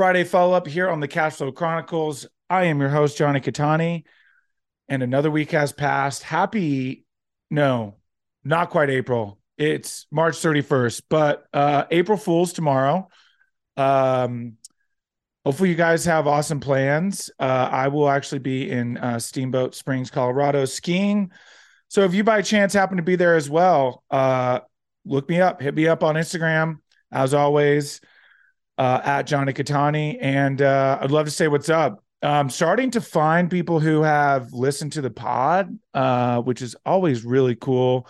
Friday follow up here on the Cash Flow Chronicles. I am your host, Jonny Cattani, and another week has passed. Happy, no, not quite April. It's March 31st, but uh, April Fool's tomorrow. Um, hopefully, you guys have awesome plans. Uh, I will actually be in uh, Steamboat Springs, Colorado, skiing. So if you by chance happen to be there as well, uh, look me up, hit me up on Instagram. As always, uh, at Jonny Cattani. And uh, I'd love to say what's up. I'm starting to find people who have listened to the pod, uh, which is always really cool.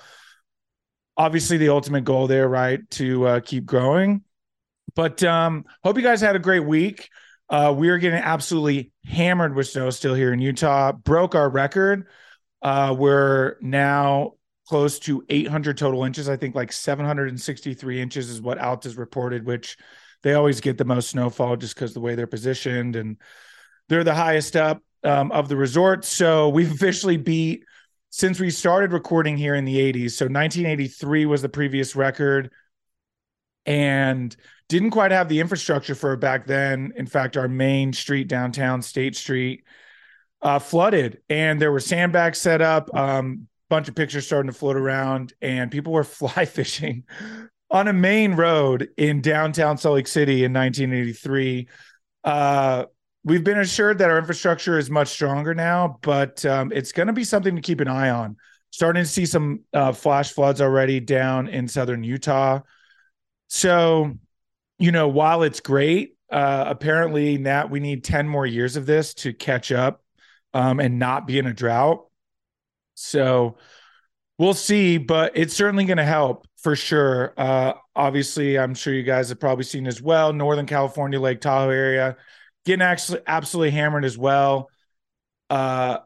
Obviously, the ultimate goal there, right, to uh, keep growing. But um, hope you guys had a great week. Uh, we are getting absolutely hammered with snow still here in Utah. Broke our record. Uh, we're now close to 800 total inches. I think like 763 inches is what Alta's reported, which they always get the most snowfall just because the way they're positioned and they're the highest up um, of the resort. So we've officially beat since we started recording here in the 80s. So 1983 was the previous record and didn't quite have the infrastructure for it back then. In fact, our main street downtown, State Street, uh, flooded and there were sandbags set up. Um, bunch of pictures starting to float around and people were fly fishing on a main road in downtown Salt Lake City in 1983. Uh, we've been assured that our infrastructure is much stronger now, but um, it's going to be something to keep an eye on. Starting to see some uh, flash floods already down in southern Utah. So, you know, while it's great, uh, apparently Nat, we need 10 more years of this to catch up um, and not be in a drought. So we'll see, but it's certainly going to help for sure. Uh, obviously, I'm sure you guys have probably seen as well. Northern California, Lake Tahoe area getting actually absolutely hammered as well. Uh,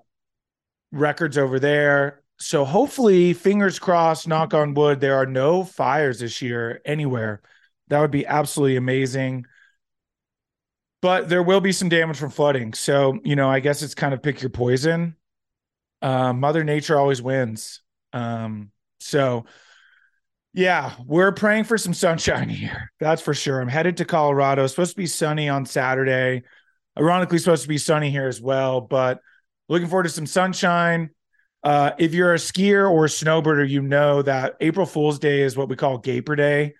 records over there. So hopefully, fingers crossed, knock on wood, there are no fires this year anywhere. That would be absolutely amazing. But there will be some damage from flooding. So, you know, I guess it's kind of pick your poison. Uh, Mother Nature always wins. Um, so yeah, we're praying for some sunshine here. That's for sure. I'm headed to Colorado. Supposed to be sunny on Saturday. Ironically, supposed to be sunny here as well, but looking forward to some sunshine. Uh, if you're a skier or a snowboarder, you know that April Fool's Day is what we call Gaper Day.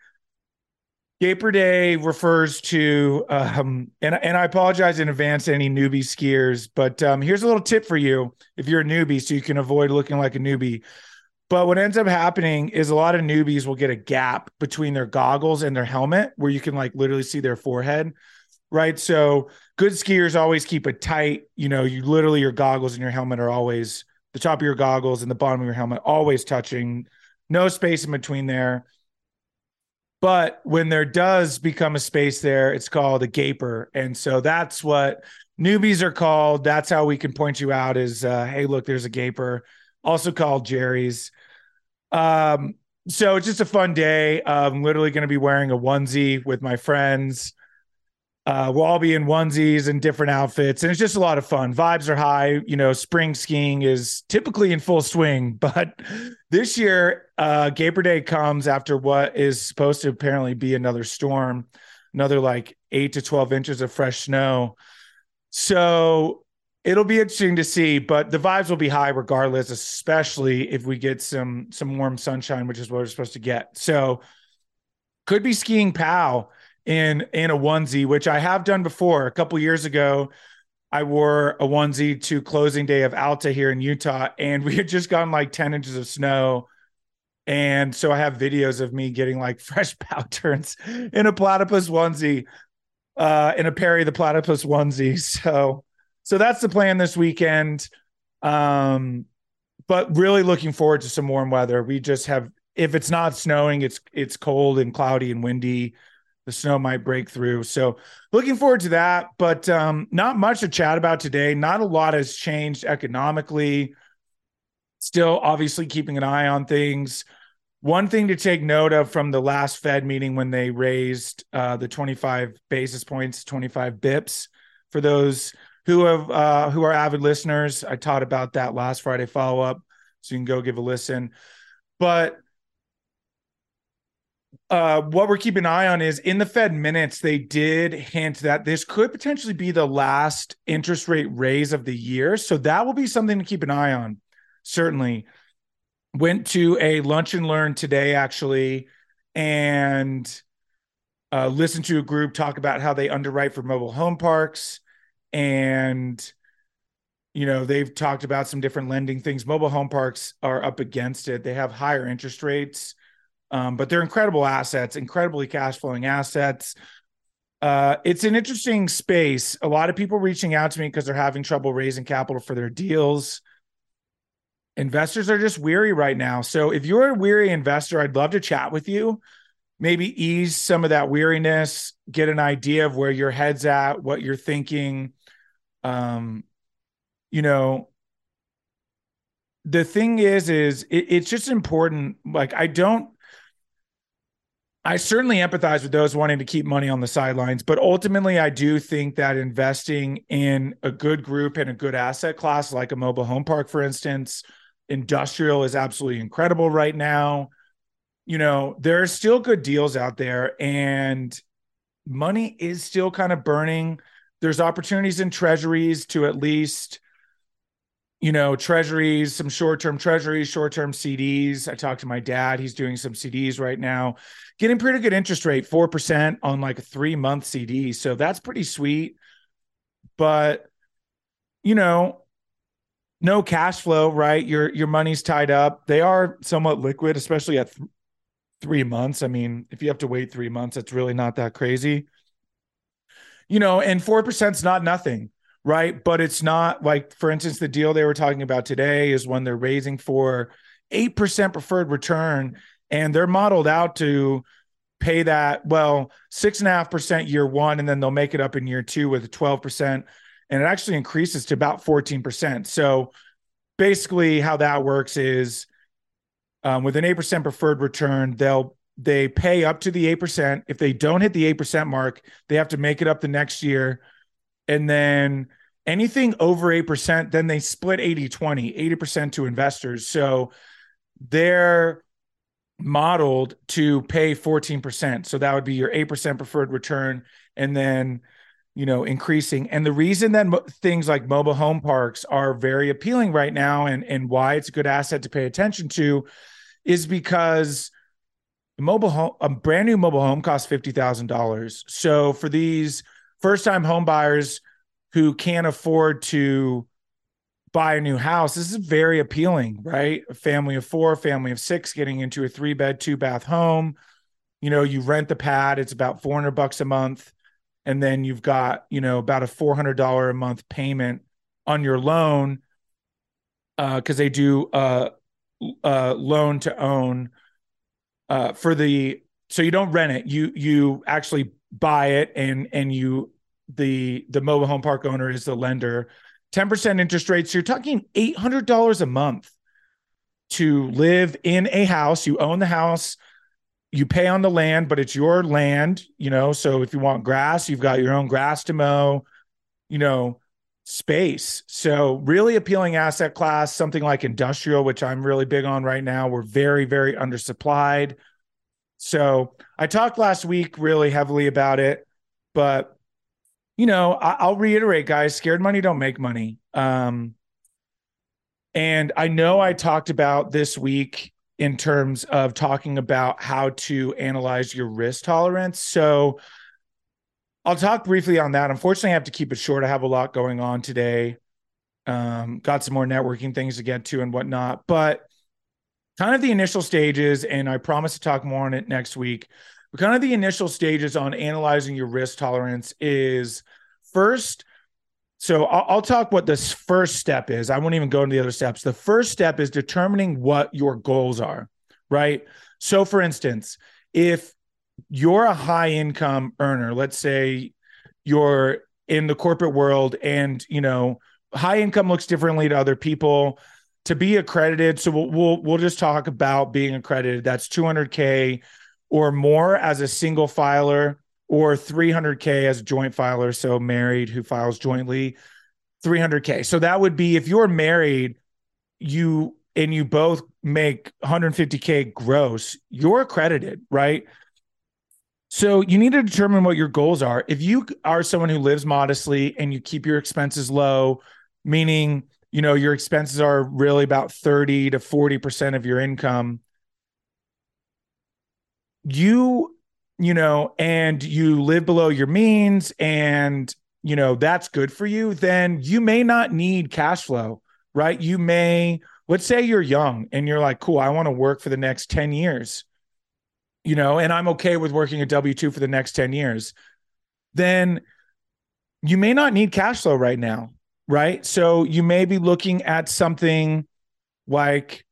Gaper Day refers to, um, and, and I apologize in advance to any newbie skiers, but um, here's a little tip for you if you're a newbie so you can avoid looking like a newbie. But what ends up happening is a lot of newbies will get a gap between their goggles and their helmet where you can like literally see their forehead. Right. So good skiers always keep it tight. You know, you literally your goggles and your helmet are always the top of your goggles and the bottom of your helmet always touching, no space in between there. But when there does become a space there, it's called a gaper. And so that's what newbies are called. That's how we can point you out is uh, hey, look, there's a gaper also called Jerry's. Um, so it's just a fun day. I'm literally going to be wearing a onesie with my friends. Uh, we'll all be in onesies and different outfits, and it's just a lot of fun. Vibes are high. You know, spring skiing is typically in full swing, but this year, uh, Gaper Day comes after what is supposed to apparently be another storm, another like eight to 12 inches of fresh snow. So it'll be interesting to see, but the vibes will be high regardless, especially if we get some some warm sunshine, which is what we're supposed to get. So could be skiing POW in in a onesie, which I have done before. A couple years ago, I wore a onesie to closing day of Alta here in Utah, and we had just gotten like 10 inches of snow. And so I have videos of me getting like fresh POW turns in a platypus onesie, uh, in a Perry the platypus onesie. So so that's the plan this weekend. Um, but really looking forward to some warm weather. We just have if it's not snowing, it's it's cold and cloudy and windy. the snow might break through. So looking forward to that, but um, not much to chat about today. Not a lot has changed economically. Still, obviously, keeping an eye on things. One thing to take note of from the last Fed meeting when they raised uh, the 25 basis points, 25 bips, for those who have uh, who are avid listeners, I taught about that last Friday follow up, so you can go give a listen. But uh, what we're keeping an eye on is in the Fed minutes, they did hint that this could potentially be the last interest rate raise of the year. So that will be something to keep an eye on. Certainly. Went to a lunch and learn today, actually, and uh, listened to a group talk about how they underwrite for mobile home parks. And, you know, they've talked about some different lending things. Mobile home parks are up against it, they have higher interest rates um, but they're incredible assets, incredibly cash flowing assets. Uh, it's an interesting space. A lot of people reaching out to me because they're having trouble raising capital for their deals. Investors are just weary right now. So if you're a weary investor, I'd love to chat with you. Maybe ease some of that weariness, get an idea of where your head's at, what you're thinking. Um, you know, the thing is, is it, it's just important. Like I don't I certainly empathize with those wanting to keep money on the sidelines, but ultimately, I do think that investing in a good group and a good asset class, like a mobile home park, for instance, industrial is absolutely incredible right now. You know, there are still good deals out there, and money is still kind of burning. There's opportunities in treasuries to at least you know, treasuries, some short term treasuries, short term CDs. I talked to my dad. He's doing some CDs right now, getting pretty good interest rate, 4% on like a three month CD. So that's pretty sweet. But, you know, no cash flow, right? Your your money's tied up. They are somewhat liquid, especially at th- three months. I mean, if you have to wait three months, it's really not that crazy. You know, and four percent is not nothing right? But it's not like, for instance, the deal they were talking about today is when they're raising for 8% preferred return and they're modeled out to pay that, well, six and a half percent year one, and then they'll make it up in year two with 12%. And it actually increases to about 14%. So basically, how that works is um, with an 8% preferred return, they'll they pay up to the 8%. If they don't hit the 8% mark, they have to make it up the next year and then anything over 8%, then they split 80 20, 80% to investors. So they're modeled to pay 14%. So that would be your 8% preferred return. And then, you know, increasing. And the reason that mo- things like mobile home parks are very appealing right now and, and why it's a good asset to pay attention to is because mobile home, a brand new mobile home costs $50,000. So for these first time home buyers who can't afford to buy a new house, this is very appealing, right? A family of four, family of six getting into a three bed, two bath home. You know, you rent the pad, it's about 400 bucks a month. And then you've got, you know, about a $400 a month payment on your loan because uh, they do uh, uh, loan to own uh, for the so you don't rent it. You you actually buy it and and you the the mobile home park owner is the lender. 10% interest rates so you're talking $800 a month to live in a house. You own the house you pay on the land but it's your land you know so if you want grass you've got your own grass to mow you know space so really appealing asset class something like industrial which i'm really big on right now we're very very undersupplied so i talked last week really heavily about it but you know, I, will reiterate, guys, scared money don't make money. Um, and I know I talked about this week in terms of talking about how to analyze your risk tolerance. So I'll talk briefly on that. Unfortunately, I have to keep it short. I have a lot going on today. Um, got some more networking things to get to and whatnot, but kind of the initial stages, and I promise to talk more on it next week But kind of the initial stages on analyzing your risk tolerance is first so I'll, I'll, talk what this first step is i won't even go into the other steps the first step is determining what your goals are right so for instance if you're a high income earner. Let's say you're in the corporate world and, you know, high income looks differently to other people. To be accredited, so we'll we'll, we'll just talk about being accredited. That's 200k or more as a single filer or 300k as a joint filer so married who files jointly 300k so that would be if you're married you and you both make 150k gross you're accredited right so you need to determine what your goals are. If you are someone who lives modestly and you keep your expenses low meaning you know your expenses are really about 30 to 40% of your income you you know and you live below your means and you know that's good for you then you may not need cash flow right? You may let's say you're young and you're like cool i want to work for the next 10 years you know and i'm okay with working a w2 for the next 10 years then you may not need cash flow right now right so you may be looking at something like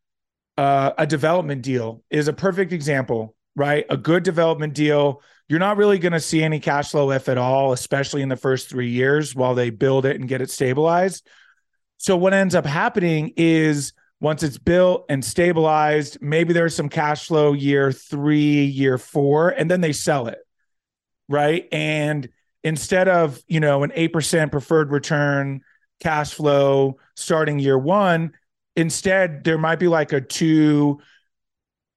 uh, a development deal is a perfect example right? A good development deal. You're not really going to see any cash flow, if at all, especially in the first three years while they build it and get it stabilized. So, what ends up happening is once it's built and stabilized, maybe there's some cash flow year three, year four, and then they sell it, right? And instead of, you know, an 8% preferred return cash flow starting year one, instead there might be like a two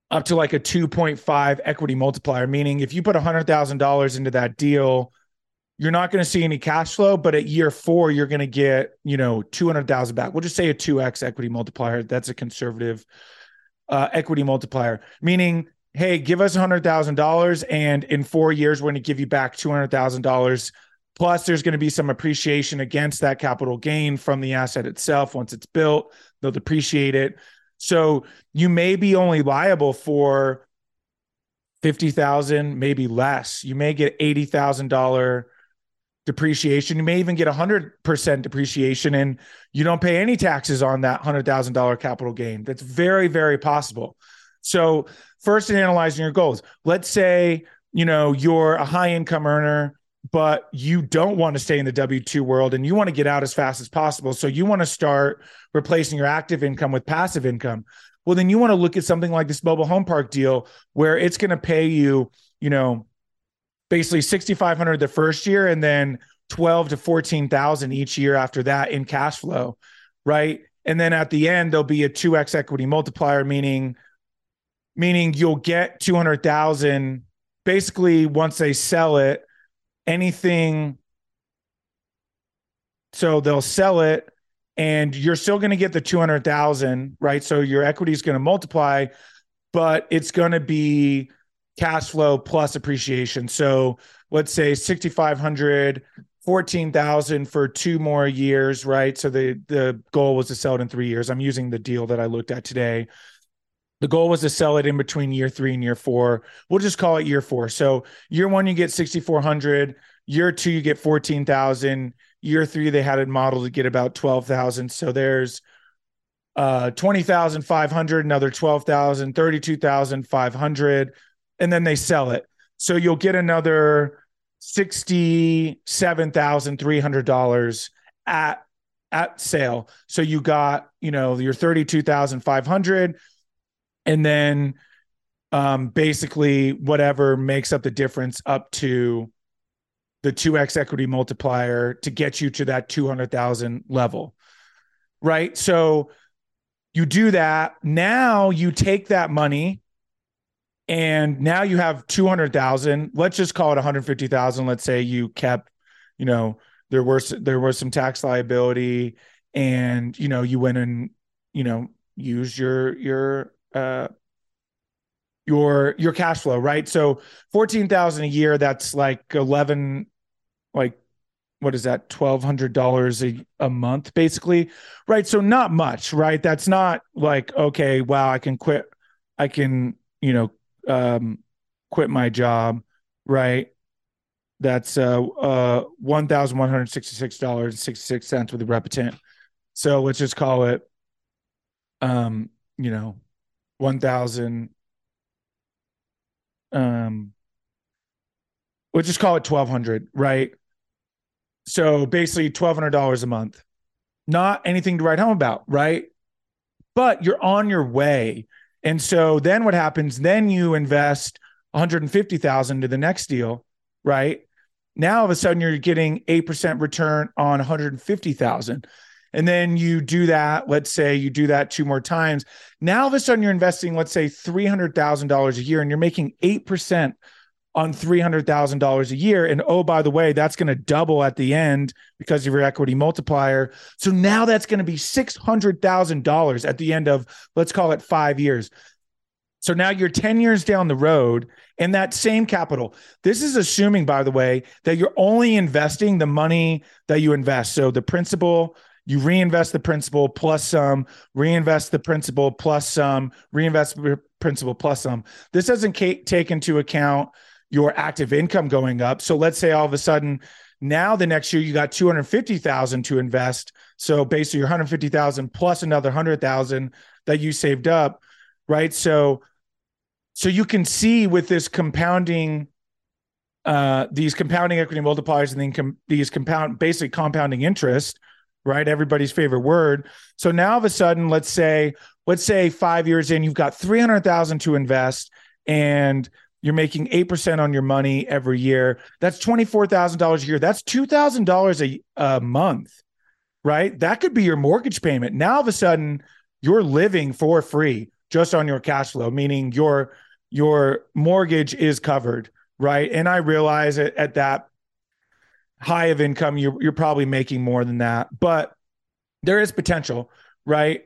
up to like a 2.5 equity multiplier, meaning if you put $100,000 into that deal, you're not going to see any cash flow, but at year four, you're going to get, you know, 200,000 back. We'll just say a 2x equity multiplier. That's a conservative uh, equity multiplier, meaning, hey, give us $100,000 and in four years, we're going to give you back $200,000. Plus, there's going to be some appreciation against that capital gain from the asset itself. Once it's built, they'll depreciate it. So you may be only liable for 50,000, maybe less. You may get $80,000 depreciation. You may even get 100% depreciation and you don't pay any taxes on that $100,000 capital gain. That's very, very possible. So, first in analyzing your goals, let's say, you know, you're a high income earner but you don't want to stay in the W 2 world and you want to get out as fast as possible. So you want to start replacing your active income with passive income. Well, then you want to look at something like this mobile home park deal where it's going to pay you, you know, basically 6,500 the first year and then 12 to 14,000 each year after that in cash flow. Right. And then at the end, there'll be a 2x equity multiplier, meaning, meaning you'll get 200,000 basically once they sell it anything. So they'll sell it and you're still going to get the 200,000, right? So your equity is going to multiply, but it's going to be cash flow plus appreciation. So let's say 6,500, 14,000 for two more years, right? So the, the goal was to sell it in three years. I'm using the deal that I looked at today. The goal was to sell it in between year three and year four. We'll just call it year four. So year one, you get 6,400. Year two, you get 14,000. Year three, they had it modeled to get about 12,000. So there's uh 20,500, another 12,000, 32,500. And then they sell it. So you'll get another $67,300 at at sale. So you got, you know, your 32,500 and then um, basically whatever makes up the difference up to the 2x equity multiplier to get you to that 200,000 level. Right? So you do that, now you take that money and now you have 200,000, let's just call it 150,000, let's say you kept, you know, there was there was some tax liability and you know you went and you know used your your uh, your your cash flow, right? So fourteen thousand a year, that's like eleven, like what is that, twelve hundred dollars a a month, basically, right? So not much, right? That's not like okay, wow, I can quit, I can you know um, quit my job, right? That's uh uh one thousand one hundred sixty six dollars and sixty six cents with a repetent. So let's just call it, um, you know, 1000 um let's just call it 1200 right so basically $1200 a month not anything to write home about right but you're on your way and so then what happens? Then you invest 150000 to the next deal right? Now all of a sudden you're getting 8% return on 150000 and then you do that let's say you do that two more times. Now all of a sudden you're investing let's say $300000 a year and you're making 8% on $300,000 a year. And oh, by the way, that's going to double at the end because of your equity multiplier. So now that's going to be $600,000 at the end of, let's call it five years. So now you're 10 years down the road and that same capital. This is assuming, by the way, that you're only investing the money that you invest. So the principal, you reinvest the principal plus some, reinvest the principal plus some, reinvest principal plus some. This doesn't take into account your active income going up. So let's say all of a sudden now the next year you got 250,000 to invest. So basically your 150,000 plus another 100,000 that you saved up, right? So so you can see with this compounding uh these compounding equity multipliers and then com- these compound basically compounding interest, right? Everybody's favorite word. So now all of a sudden let's say let's say 5 years in you've got 300,000 to invest and you're making 8% on your money every year. That's $24,000 a year. That's $2,000 a, month, right? That could be your mortgage payment. Now, all of a sudden, you're living for free just on your cash flow, meaning your your mortgage is covered, right? And I realize it at that high of income, you're, you're probably making more than that, but there is potential, right?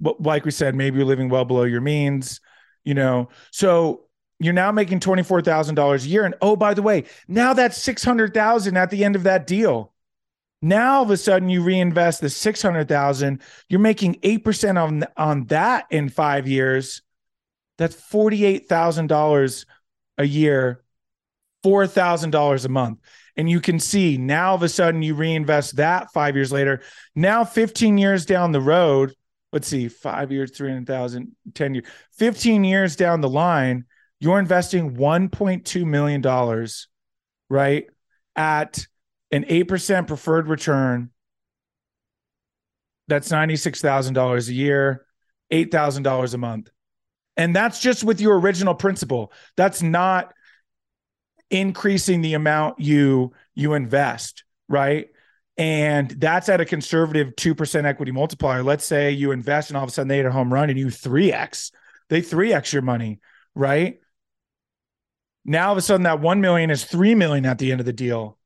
But like we said, maybe you're living well below your means, you know. So you're now making $24,000 a year. And oh, by the way, now that's 600,000 at the end of that deal. Now all of a sudden you reinvest the 600,000, you're making 8% on on that in 5 years. That's $48,000 a year, $4,000 a month. And you can see now all of a sudden you reinvest that 5 years later. Now 15 years down the road, let's see, 5 years, 300,000, 10 years, 15 years down the line, you're investing $1.2 million, right, at an 8% preferred return. That's $96,000 a year, $8,000 a month. And that's just with your original principal. That's not increasing the amount you you invest, right? And that's at a conservative 2% equity multiplier. Let's say you invest and all of a sudden they hit a home run and you 3x. They 3x your money, right? Now all of a sudden that 1 million is 3 million at the end of the deal.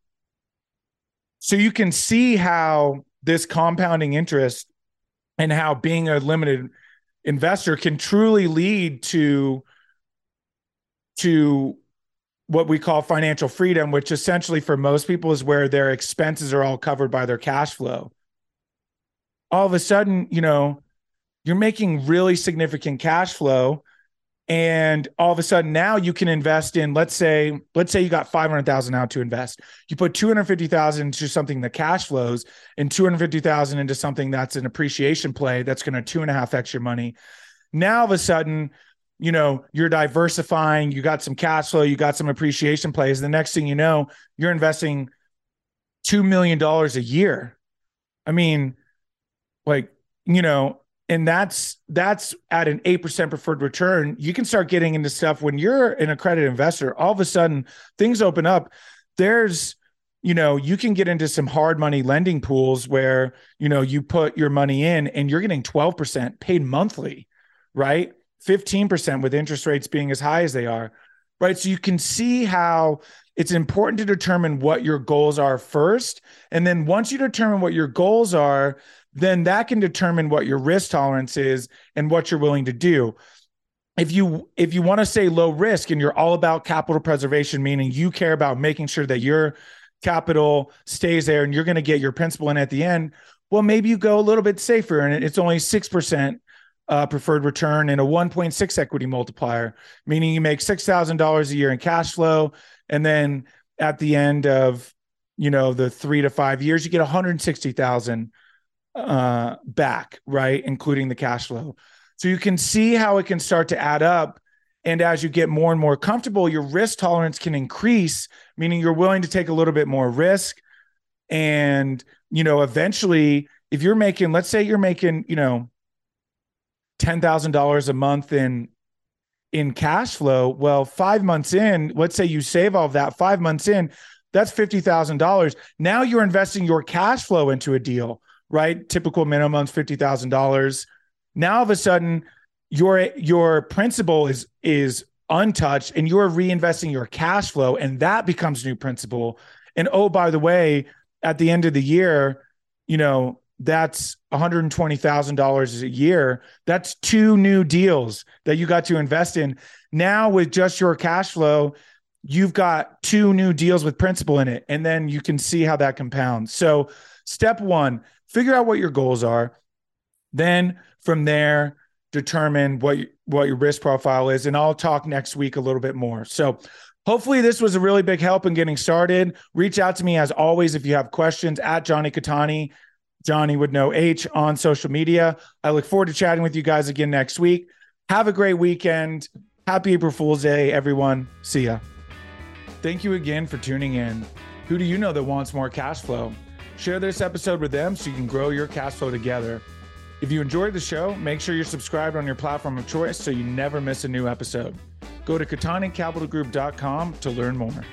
So you can see how this compounding interest and how being a limited investor can truly lead to to what we call financial freedom which essentially for most people is where their expenses are all covered by their cash flow all of a sudden you know you're making really significant cash flow and all of a sudden now you can invest in let's say let's say you got 500000 out to invest. You put 250000 into something that cash flows and 250000 into something that's an appreciation play that's going to two and a half extra money. Now all of a sudden you know you're diversifying you got some cash flow you got some appreciation plays. The next thing you know you're investing $2 million a year. I mean like you know and that's that's at an 8% preferred return. You can start getting into stuff when you're an accredited investor all of a sudden things open up. There's you know you can get into some hard money lending pools where you know you put your money in and you're getting 12% paid monthly right? 15% with interest rates being as high as they are right? So you can see how it's important to determine what your goals are first. And then once you determine what your goals are then that can determine what your risk tolerance is and what you're willing to do. If you if you want to say low risk and you're all about capital preservation meaning you care about making sure that your capital stays there and you're going to get your principal in at the end well maybe you go a little bit safer and it's only 6% uh, preferred return and a 1.6 equity multiplier meaning you make $6000 a year in cash flow and then at the end of you know the three to five years you get 160000 uh, back, right? Including the cash flow. So you can see how it can start to add up. And as you get more and more comfortable, your risk tolerance can increase, meaning you're willing to take a little bit more risk. And, you know, eventually, if you're making, let's say you're making, you know, $10,000 a month in in cash flow, well, 5 months in, let's say you save all of that 5 months in, that's $50,000. Now you're investing your cash flow into a deal, right? Typical minimum's $50,000. Now all of a sudden your your principal is is untouched and you're reinvesting your cash flow and that becomes new principal. And oh by the way, at the end of the year, you know, that's $120,000 a year. That's two new deals that you got to invest in. Now, with just your cash flow, you've got two new deals with principal in it. And then you can see how that compounds. So, step one, figure out what your goals are. Then from there, determine what, what your risk profile is. And I'll talk next week a little bit more. So, Hopefully, this was a really big help in getting started. Reach out to me as always if you have questions at Jonny Cattani Johnny would know H on social media. I look forward to chatting with you guys again next week. Have a great weekend. Happy April Fool's Day, everyone. See ya. Thank you again for tuning in. Who do you know that wants more cash flow? Share this episode with them so you can grow your cash flow together. If you enjoyed the show, make sure you're subscribed on your platform of choice so you never miss a new episode. Go to CattaniCapitalGroup.com to learn more.